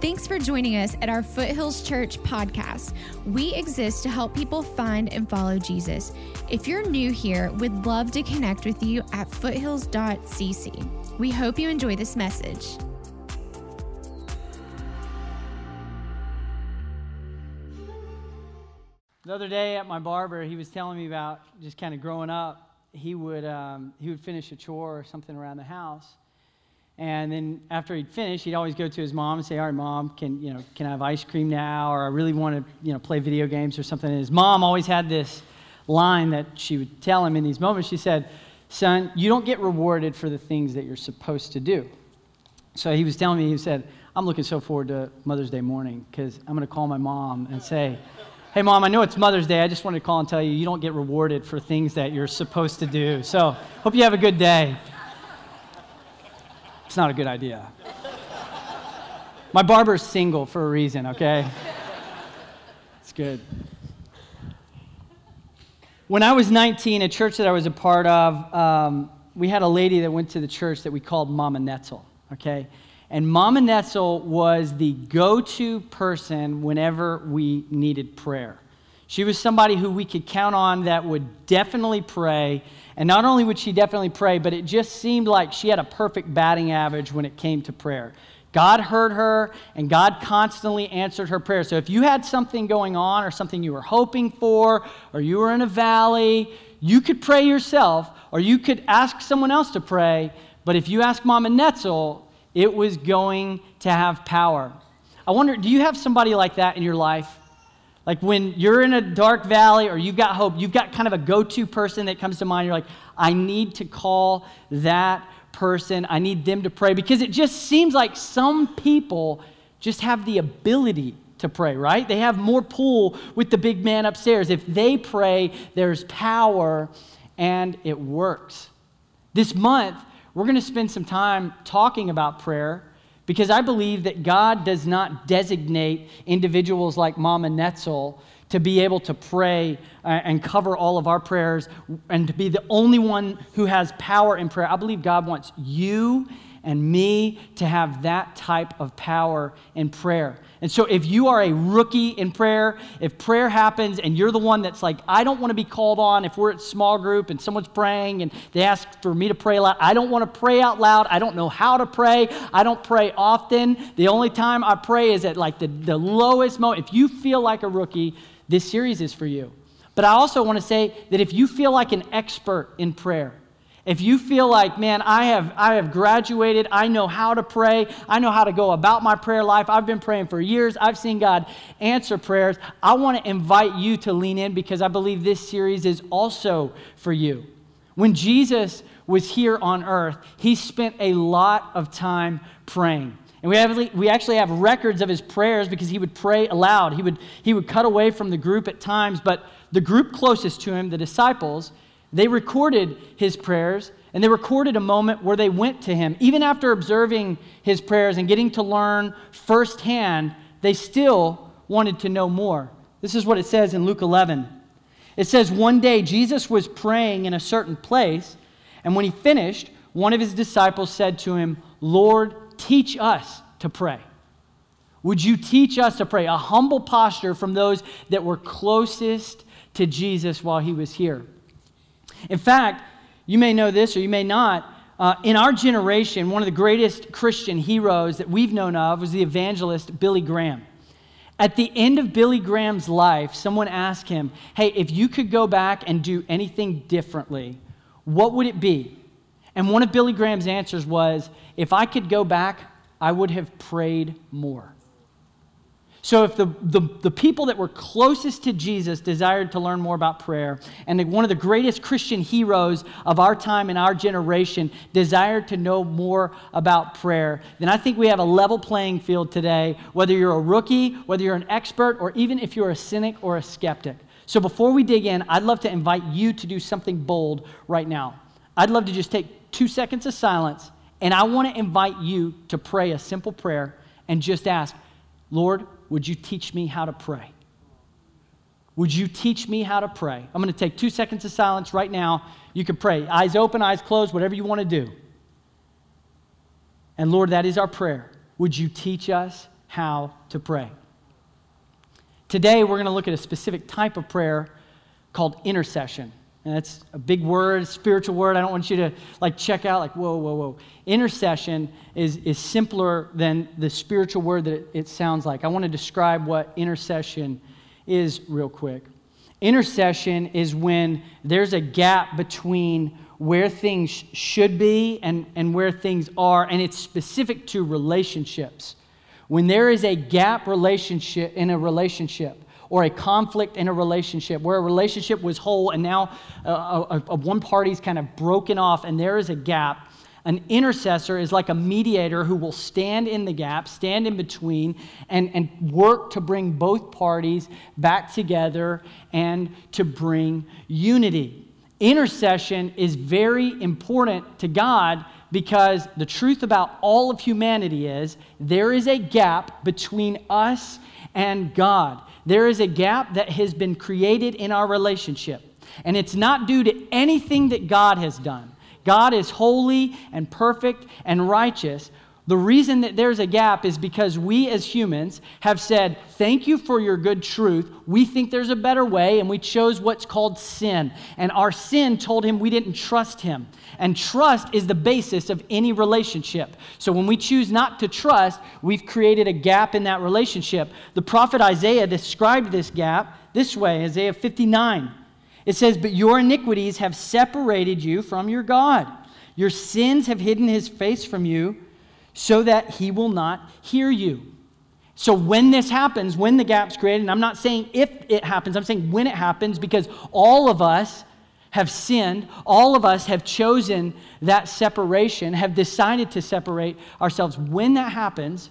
Thanks for joining us at our Foothills Church podcast. We exist to help people find and follow Jesus. If you're new here, we'd love to connect with you at foothills.cc. We hope you enjoy this message. The other day at my barber, he was telling me about just kind of growing up. He would um, he would finish a chore or something around the house, and then after he'd finish, he'd always go to his mom and say, "All right, mom, can you know can I have ice cream now?" Or I really want to you know play video games or something. And his mom always had this line that she would tell him in these moments. She said, "Son, you don't get rewarded for the things that you're supposed to do." So he was telling me, he said, "I'm looking so forward to Mother's Day morning because I'm going to call my mom and say." Hey, mom, I know it's Mother's Day. I just wanted to call and tell you you don't get rewarded for things that you're supposed to do. So, hope you have a good day. It's not a good idea. My barber's single for a reason, okay? It's good. When I was 19, a church that I was a part of, um, we had a lady that went to the church that we called Mama Netzel, okay? And Mama Netzel was the go to person whenever we needed prayer. She was somebody who we could count on that would definitely pray. And not only would she definitely pray, but it just seemed like she had a perfect batting average when it came to prayer. God heard her, and God constantly answered her prayer. So if you had something going on, or something you were hoping for, or you were in a valley, you could pray yourself, or you could ask someone else to pray. But if you ask Mama Netzel, it was going to have power. I wonder, do you have somebody like that in your life? Like when you're in a dark valley or you've got hope, you've got kind of a go to person that comes to mind. You're like, I need to call that person. I need them to pray because it just seems like some people just have the ability to pray, right? They have more pull with the big man upstairs. If they pray, there's power and it works. This month, we're going to spend some time talking about prayer because I believe that God does not designate individuals like Mama Netzel to be able to pray uh, and cover all of our prayers and to be the only one who has power in prayer. I believe God wants you and me to have that type of power in prayer. And so, if you are a rookie in prayer, if prayer happens and you're the one that's like, I don't want to be called on, if we're at small group and someone's praying and they ask for me to pray loud, I don't want to pray out loud. I don't know how to pray. I don't pray often. The only time I pray is at like the, the lowest moment. If you feel like a rookie, this series is for you. But I also want to say that if you feel like an expert in prayer, if you feel like, man, I have, I have graduated, I know how to pray, I know how to go about my prayer life, I've been praying for years, I've seen God answer prayers, I want to invite you to lean in because I believe this series is also for you. When Jesus was here on earth, he spent a lot of time praying. And we, have, we actually have records of his prayers because he would pray aloud. He would, he would cut away from the group at times, but the group closest to him, the disciples, they recorded his prayers, and they recorded a moment where they went to him. Even after observing his prayers and getting to learn firsthand, they still wanted to know more. This is what it says in Luke 11. It says, One day Jesus was praying in a certain place, and when he finished, one of his disciples said to him, Lord, teach us to pray. Would you teach us to pray? A humble posture from those that were closest to Jesus while he was here. In fact, you may know this or you may not. Uh, in our generation, one of the greatest Christian heroes that we've known of was the evangelist Billy Graham. At the end of Billy Graham's life, someone asked him, Hey, if you could go back and do anything differently, what would it be? And one of Billy Graham's answers was, If I could go back, I would have prayed more. So, if the, the, the, people that were closest to Jesus desired to learn more about prayer, and one of the greatest Christian heroes of our time and our generation desired to know more about prayer, then I think we have a level playing field today, whether you're a rookie, whether you're an expert, or even if you're a cynic or a skeptic. So, before we dig in, I'd love to invite you to do something bold right now. I'd love to just take two seconds of silence, and I want to invite you to pray a simple prayer and just ask, Lord, would you teach me how to pray? Would you teach me how to pray? I'm going to take two seconds of silence right now. You can pray. Eyes open, eyes closed, whatever you want to do. And Lord, that is our prayer. Would you teach us how to pray. Today, we're going to look at a specific type of prayer called intercession. And that's a big word, spiritual word. I don't want you to like check out like, whoa, whoa, whoa. Intercession is, is simpler than the spiritual word that it, it sounds like. I want to describe what intercession is real quick. Intercession is when there's a gap between where things should be and, and where things are, and it's specific to relationships. When there is a gap relationship in a relationship, or a conflict in a relationship where a relationship was whole and now uh, uh, uh, one party's kind of broken off and there is a gap, an intercessor is like a mediator who will stand in the gap, stand in between, and, and work to bring both parties back together and to bring unity. Intercession is very important to God because the truth about all of humanity is there is a gap between us and God. There is a gap that has been created in our relationship. And it's not due to anything that God has done. God is holy and perfect and righteous, the reason that there's a gap is because we as humans have said, Thank you for your good truth. We think there's a better way, and we chose what's called sin. And our sin told him we didn't trust him. And trust is the basis of any relationship. So when we choose not to trust, we've created a gap in that relationship. The prophet Isaiah described this gap this way Isaiah 59. It says, But your iniquities have separated you from your God, your sins have hidden his face from you so that he will not hear you. So when this happens, when the gap's created, and I'm not saying if it happens, I'm saying when it happens because all of us have sinned, all of us have chosen that separation, have decided to separate ourselves. When that happens,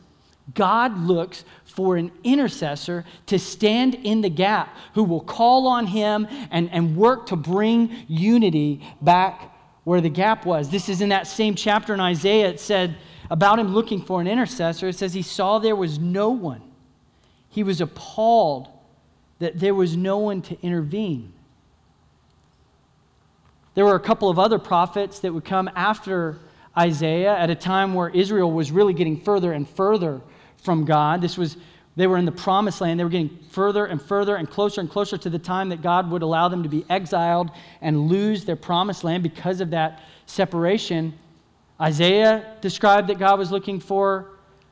God looks for an intercessor to stand in the gap who will call on him and, and work to bring unity back where the gap was. This is in that same chapter in Isaiah. It said, about him looking for an intercessor, it says he saw there was no one. He was appalled that there was no one to intervene. There were a couple of other prophets that would come after Isaiah at a time where Israel was really getting further and further from God. This was they were in the promised land. They were getting further and further and closer and closer to the time that God would allow them to be exiled and lose their promised land because of that separation. Isaiah described that God was looking for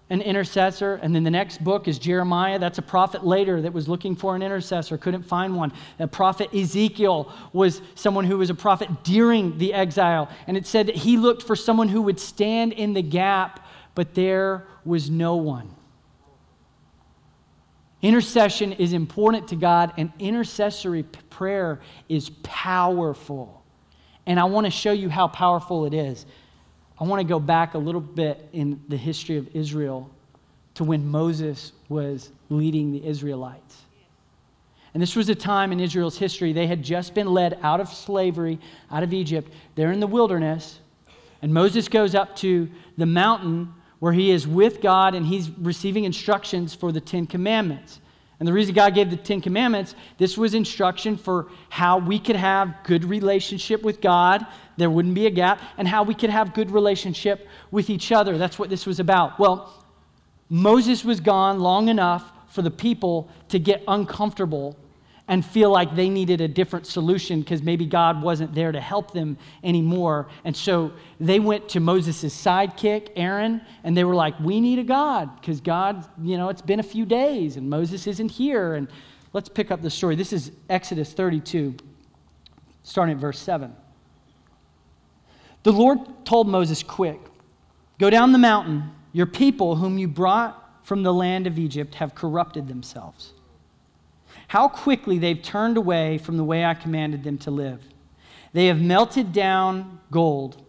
an intercessor. And then the next book is Jeremiah. That's a prophet later that was looking for an intercessor, couldn't find one. The prophet Ezekiel was someone who was a prophet during the exile. And it said that he looked for someone who would stand in the gap, but there was no one. Intercession is important to God, and intercessory prayer is powerful. And I want to show you how powerful it is. I want to go back a little bit in the history of Israel to when Moses was leading the Israelites. And this was a time in Israel's history, they had just been led out of slavery, out of Egypt. They're in the wilderness. And Moses goes up to the mountain where he is with God and he's receiving instructions for the Ten Commandments. And the reason God gave the Ten Commandments, this was instruction for how we could have good relationship with God. There wouldn't be a gap, and how we could have good relationship with each other. That's what this was about. Well, Moses was gone long enough for the people to get uncomfortable and feel like they needed a different solution because maybe God wasn't there to help them anymore. And so they went to Moses' sidekick, Aaron, and they were like, We need a God because God, you know, it's been a few days and Moses isn't here. And let's pick up the story. This is Exodus 32, starting at verse 7. The Lord told Moses, Quick, go down the mountain. Your people, whom you brought from the land of Egypt, have corrupted themselves how quickly they've turned away from the way I commanded them to live. They have melted down gold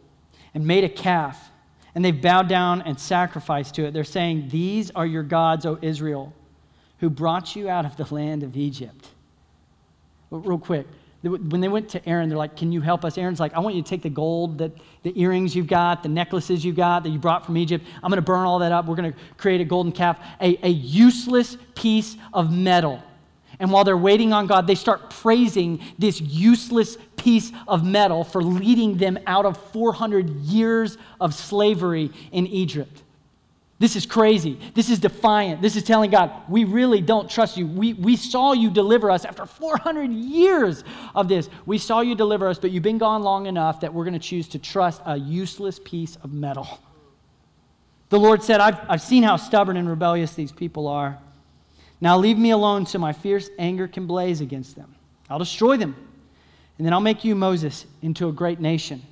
and made a calf, and they've bowed down and sacrificed to it. They're saying, These are your gods, O Israel, who brought you out of the land of Egypt. real quick, when they went to Aaron, they're like, Can you help us? Aaron's like, I want you to take the gold, that, the earrings you've got, the necklaces you've got that you brought from Egypt. I'm going to burn all that up. We're going to create a golden calf, a, a useless piece of metal and while they're waiting on God, they start praising this useless piece of metal for leading them out of 400 years of slavery in Egypt. This is crazy. This is defiant. This is telling God, we really don't trust you. We, we saw you deliver us after 400 years of this. We saw you deliver us, but you've been gone long enough that we're going to choose to trust a useless piece of metal. The Lord said, I've, I've seen how stubborn and rebellious these people are. Now leave me alone so my fierce anger can blaze against them. I'll destroy them, and then I'll make you, Moses, into a great nation.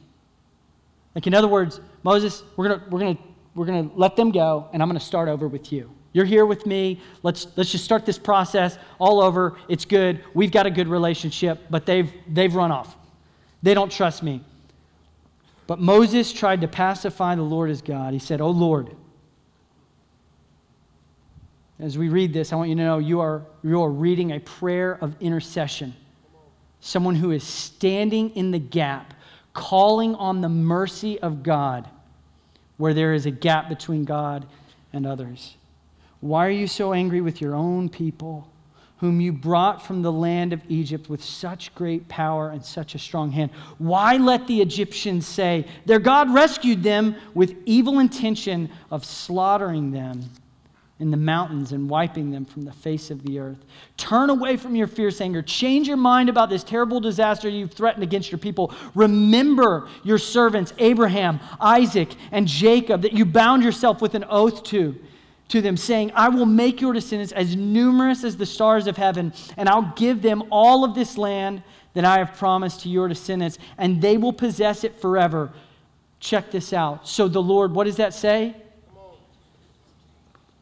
Like, in other words, Moses, we're going we're to we're to let them go, and I'm going to start over with you. You're here with me. Let's, let's just start this process all over. It's good. We've got a good relationship, but they've, they've run off. They don't trust me. But Moses tried to pacify the Lord as God. He said, Oh Lord, as we read this, I want you to know you are, you are reading a prayer of intercession. Someone who is standing in the gap, calling on the mercy of God where there is a gap between God and others. Why are you so angry with your own people, whom you brought from the land of Egypt with such great power and such a strong hand? Why let the Egyptians say, Their God rescued them with evil intention of slaughtering them? In the mountains and wiping them from the face of the earth. Turn away from your fierce anger. Change your mind about this terrible disaster you've threatened against your people. Remember your servants, Abraham, Isaac, and Jacob, that you bound yourself with an oath to. To them, saying, I will make your descendants as numerous as the stars of heaven, and I'll give them all of this land that I have promised to your descendants, and they will possess it forever. Check this out. So, the Lord, what does that say?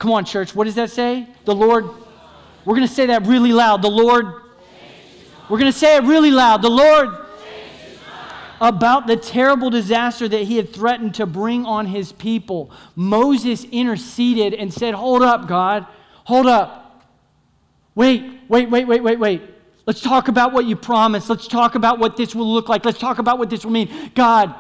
Come on, church. What does that say? The Lord. We're going to say that really loud. The Lord. We're going to say it really loud. The Lord. About the terrible disaster that he had threatened to bring on his people, Moses interceded and said, Hold up, God. Hold up. Wait, wait, wait, wait, wait, wait. Let's talk about what you promised. Let's talk about what this will look like. Let's talk about what this will mean. God,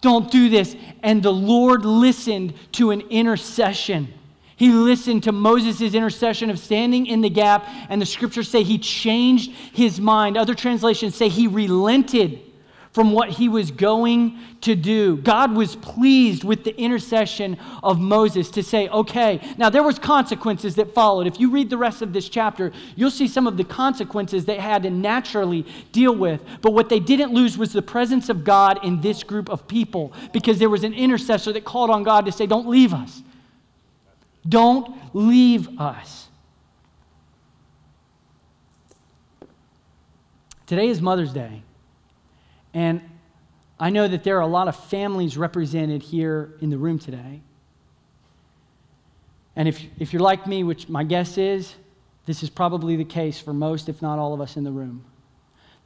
don't do this. And the Lord listened to an intercession. He listened to Moses' intercession of standing in the gap, and the scriptures say he changed his mind. Other translations say he relented from what he was going to do. God was pleased with the intercession of Moses to say, okay, now there was consequences that followed. If you read the rest of this chapter, you'll see some of the consequences they had to naturally deal with. But what they didn't lose was the presence of God in this group of people because there was an intercessor that called on God to say, don't leave us. Don't leave us. Today is Mother's Day. And I know that there are a lot of families represented here in the room today. And if, if you're like me, which my guess is, this is probably the case for most, if not all of us in the room.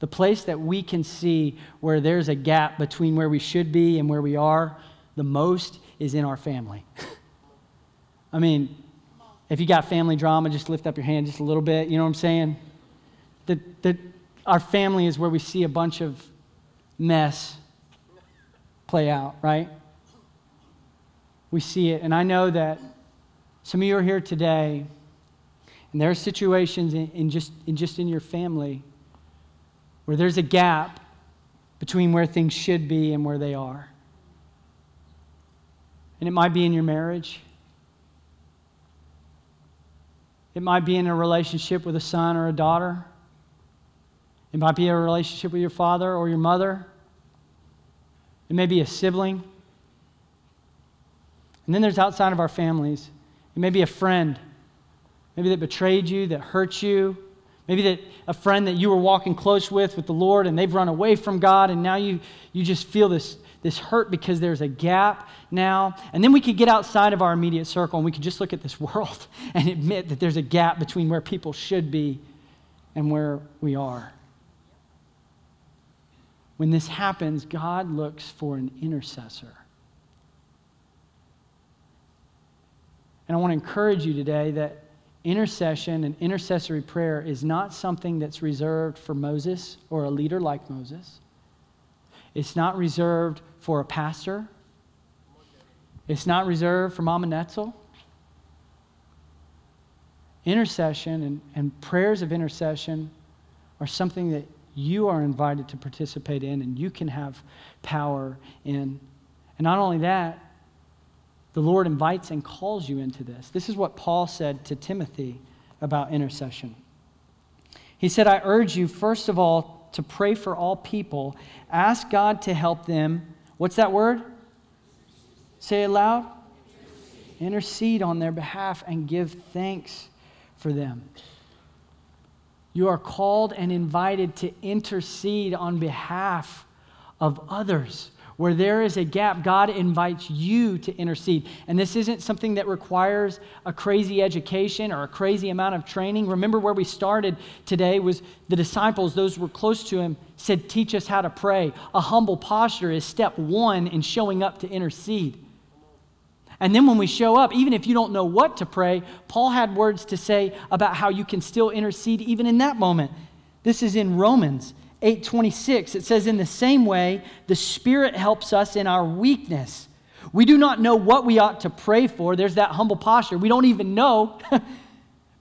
The place that we can see where there's a gap between where we should be and where we are the most is in our family. I mean, if you got family drama, just lift up your hand just a little bit. You know what I'm saying? That, that our family is where we see a bunch of mess play out, right? We see it. And I know that some of you are here today, and there are situations in, in just, in just in your family where there's a gap between where things should be and where they are. And it might be in your marriage. It might be in a relationship with a son or a daughter. It might be a relationship with your father or your mother. It may be a sibling. And then there's outside of our families. It may be a friend, maybe that betrayed you, that hurt you. Maybe that a friend that you were walking close with with the Lord and they've run away from God and now you, you just feel this, this hurt because there's a gap now. And then we could get outside of our immediate circle and we could just look at this world and admit that there's a gap between where people should be and where we are. When this happens, God looks for an intercessor. And I want to encourage you today that intercession and intercessory prayer is not something that's reserved for Moses or a leader like Moses. It's not reserved for a pastor. It's not reserved for Mama Netzel. Intercession and, and prayers of intercession are something that you are invited to participate in and you can have power in. And not only that, The Lord invites and calls you into this. This is what Paul said to Timothy about intercession. He said, I urge you, first of all, to pray for all people. Ask God to help them. What's that word? Say it loud. Intercede on their behalf and give thanks for them. You are called and invited to intercede on behalf of others. Where there is a gap, God invites you to intercede. And this isn't something that requires a crazy education or a crazy amount of training. Remember where we started today was the disciples, those who were close to him, said, Teach us how to pray. A humble posture is step one in showing up to intercede. And then when we show up, even if you don't know what to pray, Paul had words to say about how you can still intercede even in that moment. This is in Romans. 8:26 it says in the same way the spirit helps us in our weakness. We do not know what we ought to pray for. There's that humble posture. We don't even know.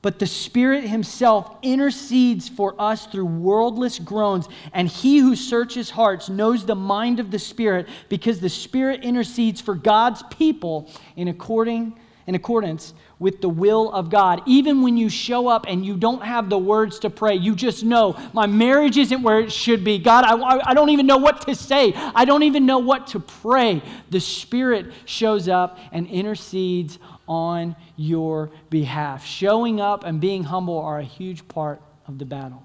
But the spirit himself intercedes for us through wordless groans and he who searches hearts knows the mind of the spirit because the spirit intercedes for God's people in according in accordance with the will of God. Even when you show up and you don't have the words to pray, you just know my marriage isn't where it should be. God, I, I don't even know what to say. I don't even know what to pray. The Spirit shows up and intercedes on your behalf. Showing up and being humble are a huge part of the battle.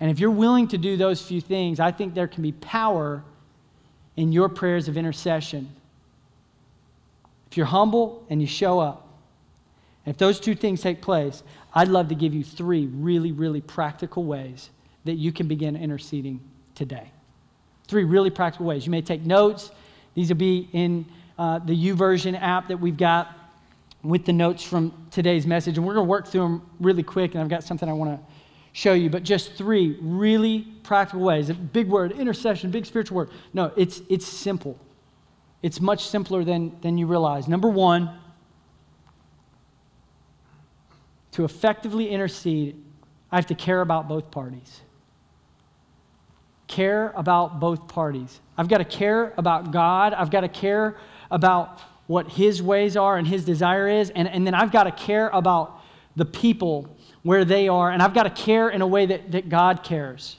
And if you're willing to do those few things, I think there can be power in your prayers of intercession if you're humble and you show up, if those two things take place, I'd love to give you three really, really practical ways that you can begin interceding today. Three really practical ways. You may take notes. These will be in uh, the YouVersion app that we've got with the notes from today's message. And we're going to work through them really quick. And I've got something I want to show you, but just three really practical ways. A big word, intercession, big spiritual word. No, it's, it's simple. It's much simpler than, than you realize. Number one, to effectively intercede, I have to care about both parties. Care about both parties. I've got to care about God. I've got to care about what His ways are and His desire is. And, and then I've got to care about the people where they are. And I've got to care in a way that, that God cares.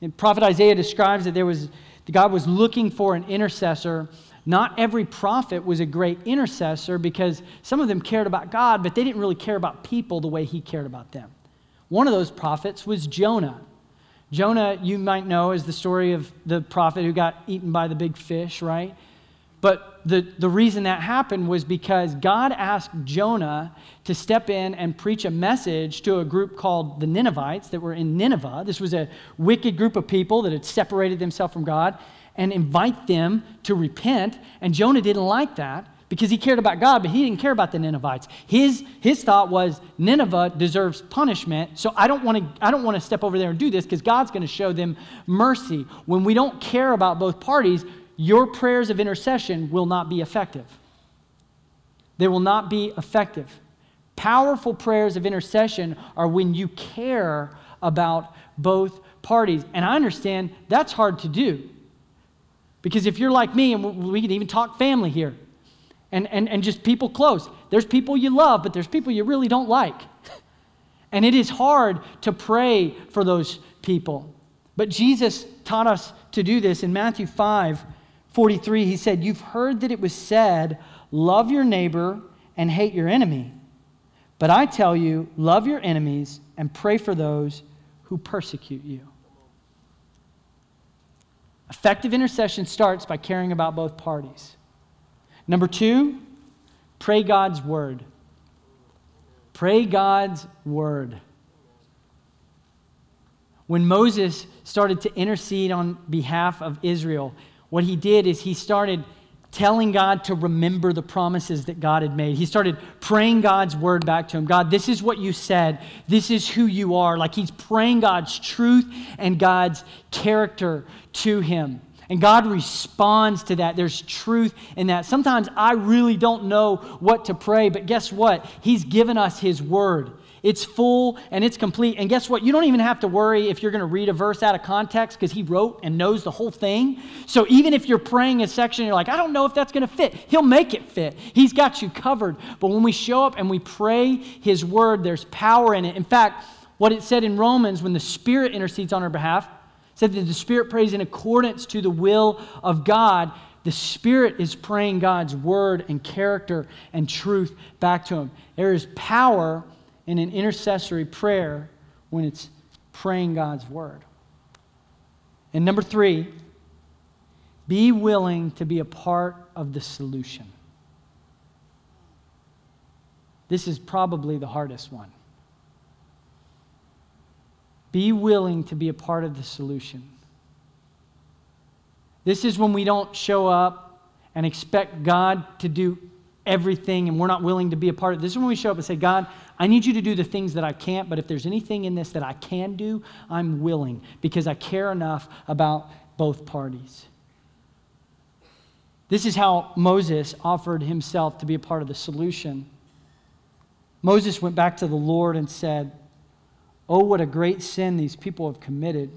And Prophet Isaiah describes that there was, God was looking for an intercessor not every prophet was a great intercessor because some of them cared about God, but they didn't really care about people the way he cared about them. One of those prophets was Jonah. Jonah, you might know, is the story of the prophet who got eaten by the big fish, right? But the, the reason that happened was because God asked Jonah to step in and preach a message to a group called the Ninevites that were in Nineveh. This was a wicked group of people that had separated themselves from God and invite them to repent. And Jonah didn't like that because he cared about God, but he didn't care about the Ninevites. His, his thought was Nineveh deserves punishment, so I don't want to I don't want to step over there and do this because God's going to show them mercy. When we don't care about both parties, your prayers of intercession will not be effective. They will not be effective. Powerful prayers of intercession are when you care about both parties. And I understand that's hard to do. Because if you're like me, and we can even talk family here, and, and, and just people close, there's people you love, but there's people you really don't like. And it is hard to pray for those people. But Jesus taught us to do this in Matthew 5 43. He said, You've heard that it was said, Love your neighbor and hate your enemy. But I tell you, love your enemies and pray for those who persecute you. Effective intercession starts by caring about both parties. Number two, pray God's word. Pray God's word. When Moses started to intercede on behalf of Israel, what he did is he started telling God to remember the promises that God had made. He started praying God's word back to him God, this is what you said. This is who you are. Like he's praying God's truth and God's character to him. And God responds to that. There's truth in that. Sometimes I really don't know what to pray, but guess what? He's given us His word. It's full and it's complete. And guess what? You don't even have to worry if you're going to read a verse out of context because he wrote and knows the whole thing. So even if you're praying a section, you're like, I don't know if that's going to fit, he'll make it fit. He's got you covered. But when we show up and we pray his word, there's power in it. In fact, what it said in Romans when the Spirit intercedes on our behalf, said that the Spirit prays in accordance to the will of God. The Spirit is praying God's word and character and truth back to Him. There is power in an intercessory prayer when it's praying God's word. And number three, be willing to be a part of the solution. This is probably the hardest one. Be willing to be a part of the solution. This is when we don't show up and expect God to do everything and we're not willing to be a part of it. This is when we show up and say, God, I need you to do the things that I can't, but if there's anything in this that I can do, I'm willing because I care enough about both parties. This is how Moses offered himself to be a part of the solution. Moses went back to the Lord and said, Oh, what a great sin these people have committed.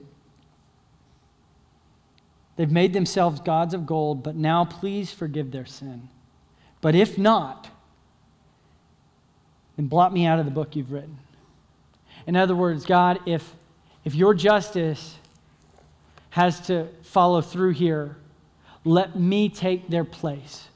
They've made themselves gods of gold, but now please forgive their sin. But if not, then blot me out of the book you've written. In other words, God, if, if your justice has to follow through here, let me take their place.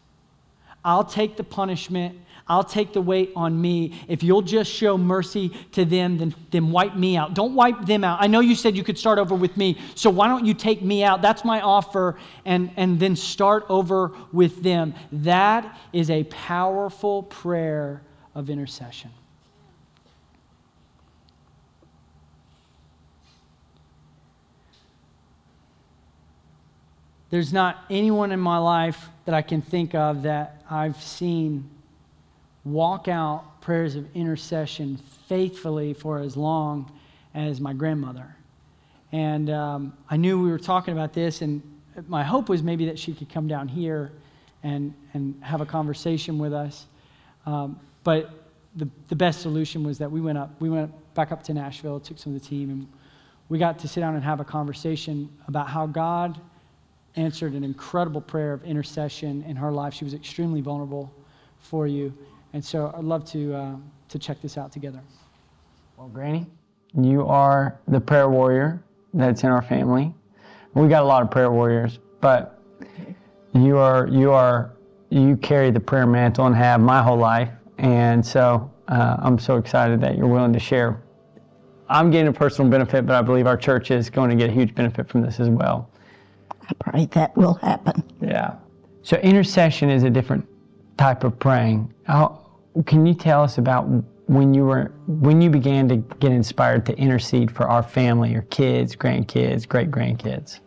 I'll take the punishment. I'll take the weight on me. If you'll just show mercy to them, then, then wipe me out. Don't wipe them out. I know you said you could start over with me, so why don't you take me out? That's my offer, and, and then start over with them. That is a powerful prayer of intercession. There's not anyone in my life that I can think of that I've seen walk out prayers of intercession faithfully for as long as my grandmother. And um, I knew we were talking about this, and my hope was maybe that she could come down here and, and have a conversation with us. Um, but the, the best solution was that we went up, we went back up to Nashville, took some of the team, and we got to sit down and have a conversation about how God answered an incredible prayer of intercession in her life. She was extremely vulnerable for you. And so I'd love to, uh, to check this out together. Well, Granny, you are the prayer warrior that's in our family. We got a lot of prayer warriors, but you are, you are, you carry the prayer mantle and have my whole life. And so uh, I'm so excited that you're willing to share. I'm getting a personal benefit, but I believe our church is going to get a huge benefit from this as well. I pray that will happen. Yeah. So intercession is a different type of praying. How, can you tell us about when you were when you began to get inspired to intercede for our family, your kids, grandkids, great grandkids?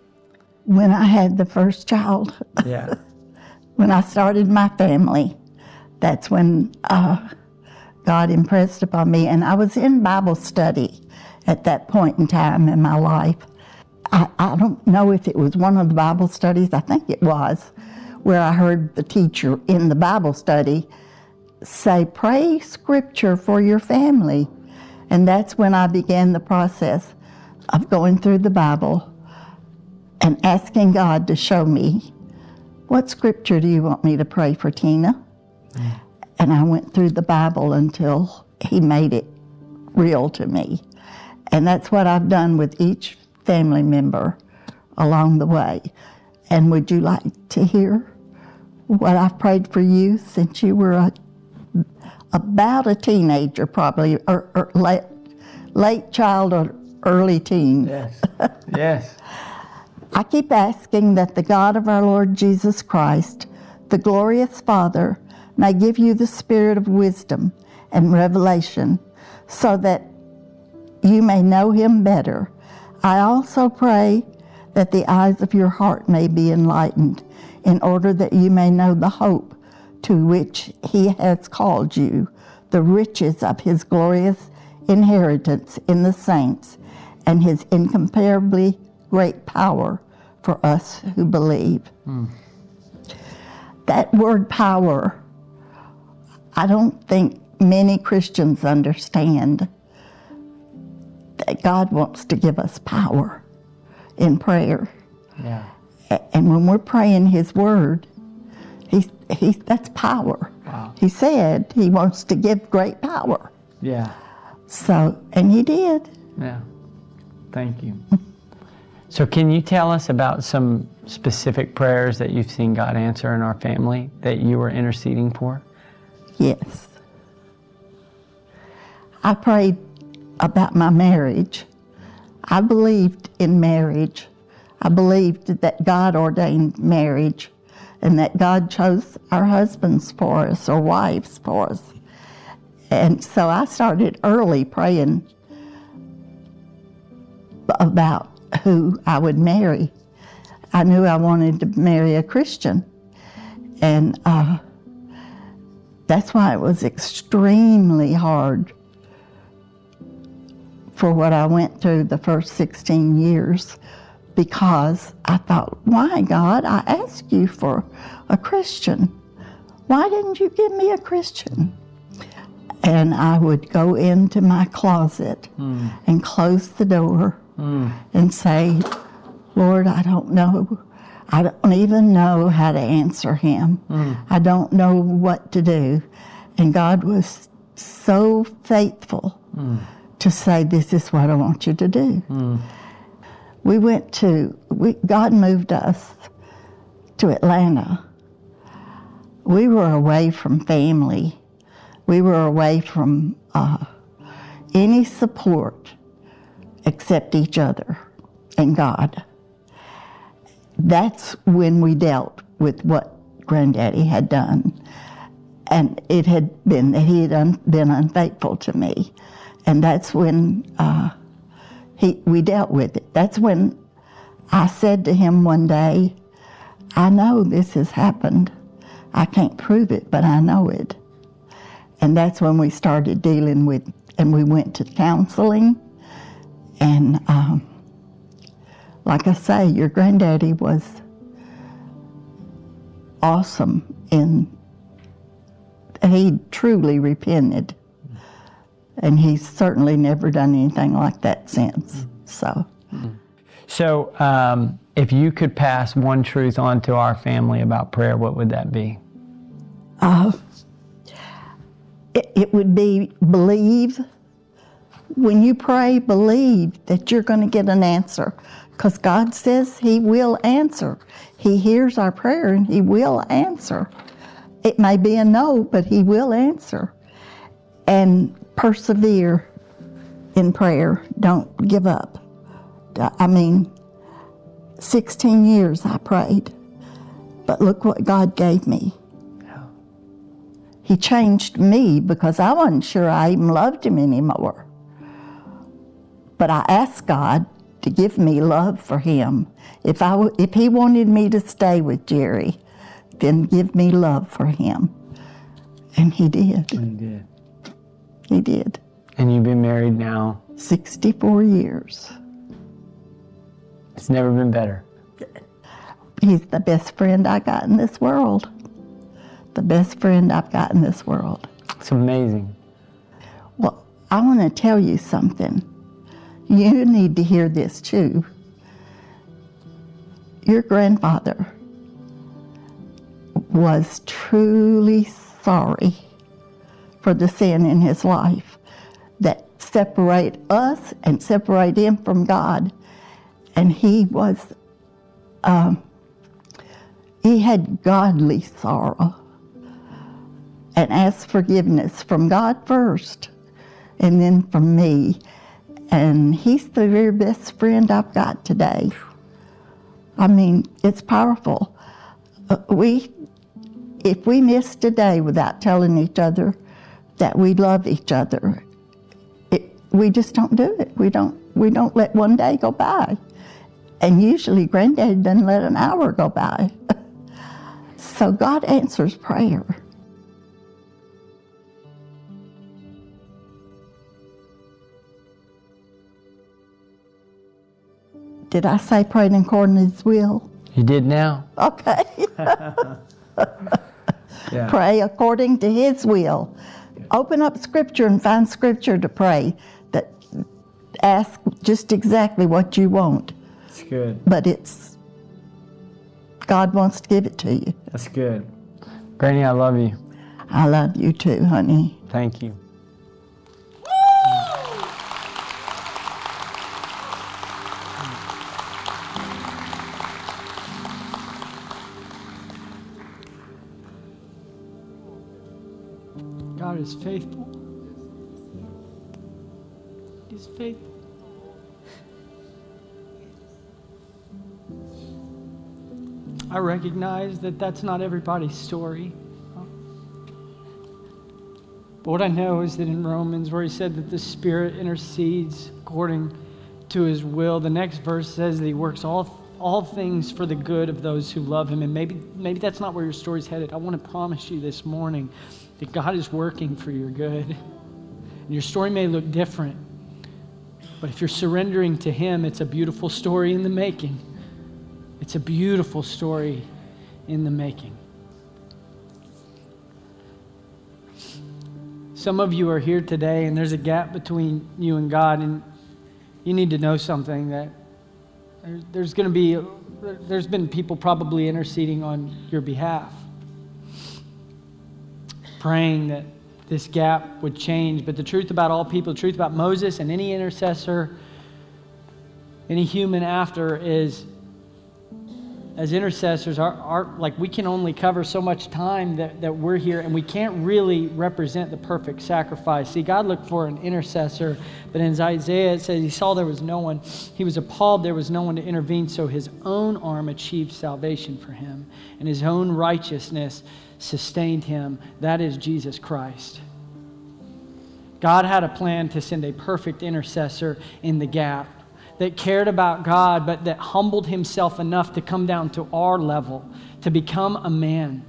When I had the first child. Yeah. when I started my family that's when uh, God impressed upon me. And I was in Bible study at that point in time in my life. I, I don't know if it was one of the Bible studies, I think it was, where I heard the teacher in the Bible study say, Pray scripture for your family. And that's when I began the process of going through the Bible and asking God to show me what scripture do you want me to pray for Tina? And I went through the Bible until He made it real to me. And that's what I've done with each family member along the way. And would you like to hear what I've prayed for you since you were a, about a teenager, probably, or, or late, late child or early teen? Yes. yes. I keep asking that the God of our Lord Jesus Christ, the glorious Father, may give you the spirit of wisdom and revelation so that you may know him better. I also pray that the eyes of your heart may be enlightened in order that you may know the hope to which he has called you, the riches of his glorious inheritance in the saints, and his incomparably great power for us who believe. Hmm. That word power, I don't think many Christians understand that God wants to give us power in prayer. Yeah. And when we're praying His Word, He's, he's, that's power. Wow. He said He wants to give great power. Yeah. So, and He did. Yeah. Thank you. So, can you tell us about some specific prayers that you've seen God answer in our family that you were interceding for? Yes. I prayed about my marriage. I believed in marriage. I believed that God ordained marriage and that God chose our husbands for us or wives for us. And so I started early praying about who I would marry. I knew I wanted to marry a Christian. And uh, that's why it was extremely hard for what I went through the first 16 years because I thought, why, God? I asked you for a Christian. Why didn't you give me a Christian? And I would go into my closet hmm. and close the door hmm. and say, Lord, I don't know. I don't even know how to answer him. Hmm. I don't know what to do. And God was so faithful hmm. to say, This is what I want you to do. Hmm. We went to, we, God moved us to Atlanta. We were away from family. We were away from uh, any support except each other and God. That's when we dealt with what Granddaddy had done. And it had been that he had un- been unfaithful to me. And that's when uh, he, we dealt with it. That's when I said to him one day, I know this has happened. I can't prove it, but I know it. And that's when we started dealing with, and we went to counseling. And um, like I say, your granddaddy was awesome in, he truly repented. And he's certainly never done anything like that since. So, So, um, if you could pass one truth on to our family about prayer, what would that be? it, it would be believe. When you pray, believe that you're going to get an answer because God says He will answer. He hears our prayer and He will answer. It may be a no, but He will answer. And persevere in prayer. Don't give up. I mean, 16 years I prayed, but look what God gave me. He changed me because I wasn't sure I even loved him anymore. But I asked God to give me love for him. If, I, w- if he wanted me to stay with Jerry, then give me love for him. And he did. You did. He did. And you've been married now. 64 years. It's never been better. He's the best friend I got in this world. The best friend I've got in this world. It's amazing. Well, I want to tell you something. You need to hear this too. Your grandfather was truly sorry for the sin in his life that separate us and separate him from God. And he was, um, he had godly sorrow and asked forgiveness from God first and then from me. And he's the very best friend I've got today. I mean, it's powerful. Uh, we, if we miss a day without telling each other that we love each other, it, we just don't do it. We don't. We don't let one day go by. And usually, Granddad doesn't let an hour go by. so God answers prayer. Did I say praying according to His will? You did now? Okay. Yeah. pray according to His will. Open up Scripture and find Scripture to pray. That ask just exactly what you want, That's good. but it's God wants to give it to you. That's good. Granny, I love you. I love you too, honey. Thank you. God is faithful. He's faithful. I recognize that that's not everybody's story. But what I know is that in Romans, where he said that the Spirit intercedes according to his will, the next verse says that he works all, all things for the good of those who love him. And maybe, maybe that's not where your story's headed. I want to promise you this morning that God is working for your good. And your story may look different, but if you're surrendering to him, it's a beautiful story in the making. It's a beautiful story in the making. Some of you are here today, and there's a gap between you and God, and you need to know something that there's going to be, there's been people probably interceding on your behalf, praying that this gap would change. But the truth about all people, the truth about Moses and any intercessor, any human after is as intercessors, like we can only cover so much time that, that we're here, and we can't really represent the perfect sacrifice. See, God looked for an intercessor, but in Isaiah it says he saw there was no one. He was appalled there was no one to intervene, so his own arm achieved salvation for him, and his own righteousness sustained him. That is Jesus Christ. God had a plan to send a perfect intercessor in the gap that cared about God, but that humbled himself enough to come down to our level, to become a man,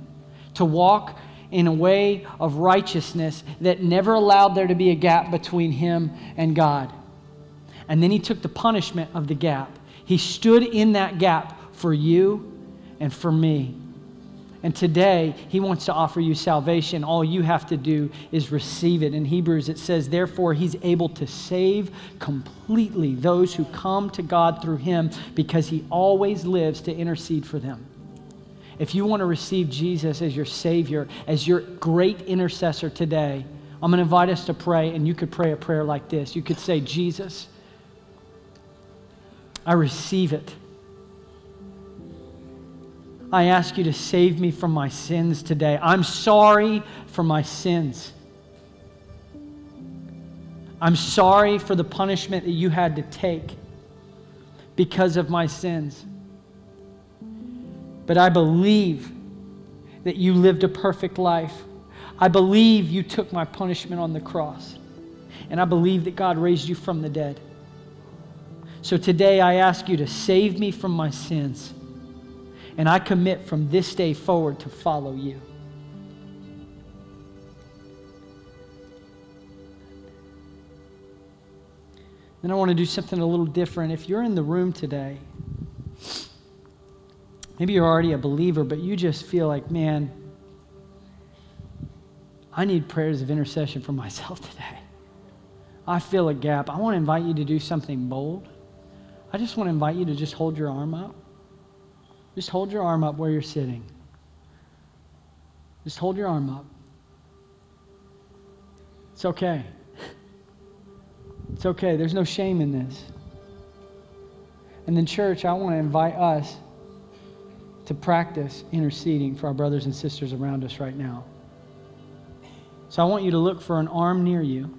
to walk in a way of righteousness that never allowed there to be a gap between him and God. And then he took the punishment of the gap. He stood in that gap for you and for me. And today, he wants to offer you salvation. All you have to do is receive it. In Hebrews, it says, Therefore, he's able to save completely those who come to God through him because he always lives to intercede for them. If you want to receive Jesus as your Savior, as your great intercessor today, I'm going to invite us to pray, and you could pray a prayer like this. You could say, Jesus, I receive it. I ask you to save me from my sins today. I'm sorry for my sins. I'm sorry for the punishment that you had to take because of my sins. But I believe that you lived a perfect life. I believe you took my punishment on the cross. And I believe that God raised you from the dead. So today I ask you to save me from my sins. And I commit from this day forward to follow you. Then I want to do something a little different. If you're in the room today, maybe you're already a believer, but you just feel like, man, I need prayers of intercession for myself today. I feel a gap. I want to invite you to do something bold. I just want to invite you to just hold your arm up. Just hold your arm up where you're sitting. Just hold your arm up. It's okay. It's okay. There's no shame in this. And then, church, I want to invite us to practice interceding for our brothers and sisters around us right now. So I want you to look for an arm near you.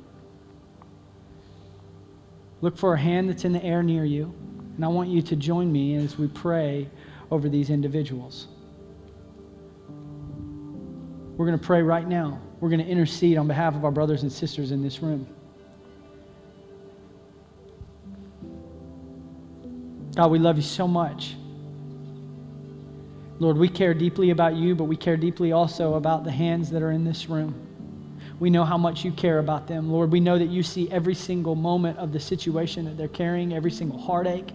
Look for a hand that's in the air near you. And I want you to join me as we pray over these individuals. We're going to pray right now. We're going to intercede on behalf of our brothers and sisters in this room. God, we love you so much. Lord, we care deeply about you, but we care deeply also about the hands that are in this room. We know how much you care about them. Lord, we know that you see every single moment of the situation that they're carrying, every single heartache.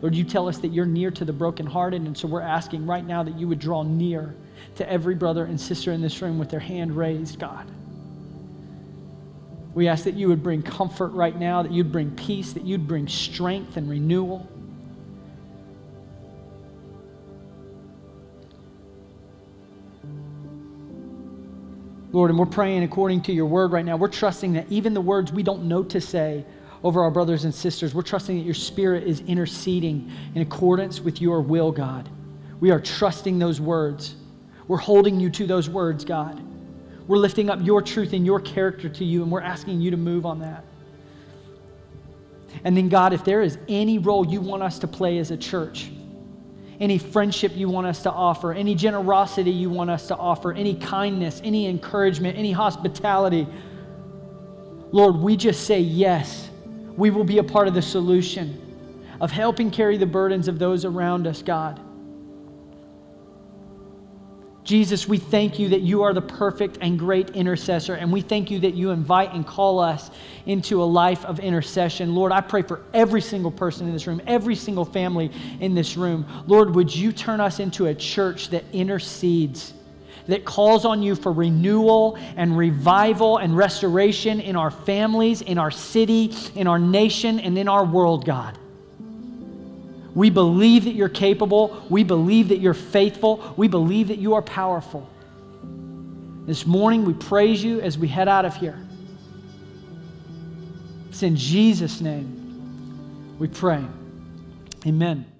Lord, you tell us that you're near to the brokenhearted, and so we're asking right now that you would draw near to every brother and sister in this room with their hand raised, God. We ask that you would bring comfort right now, that you'd bring peace, that you'd bring strength and renewal. Lord, and we're praying according to your word right now. We're trusting that even the words we don't know to say over our brothers and sisters, we're trusting that your spirit is interceding in accordance with your will, God. We are trusting those words. We're holding you to those words, God. We're lifting up your truth and your character to you, and we're asking you to move on that. And then, God, if there is any role you want us to play as a church, any friendship you want us to offer, any generosity you want us to offer, any kindness, any encouragement, any hospitality. Lord, we just say yes. We will be a part of the solution of helping carry the burdens of those around us, God. Jesus, we thank you that you are the perfect and great intercessor, and we thank you that you invite and call us into a life of intercession. Lord, I pray for every single person in this room, every single family in this room. Lord, would you turn us into a church that intercedes, that calls on you for renewal and revival and restoration in our families, in our city, in our nation, and in our world, God. We believe that you're capable. We believe that you're faithful. We believe that you are powerful. This morning, we praise you as we head out of here. It's in Jesus' name we pray. Amen.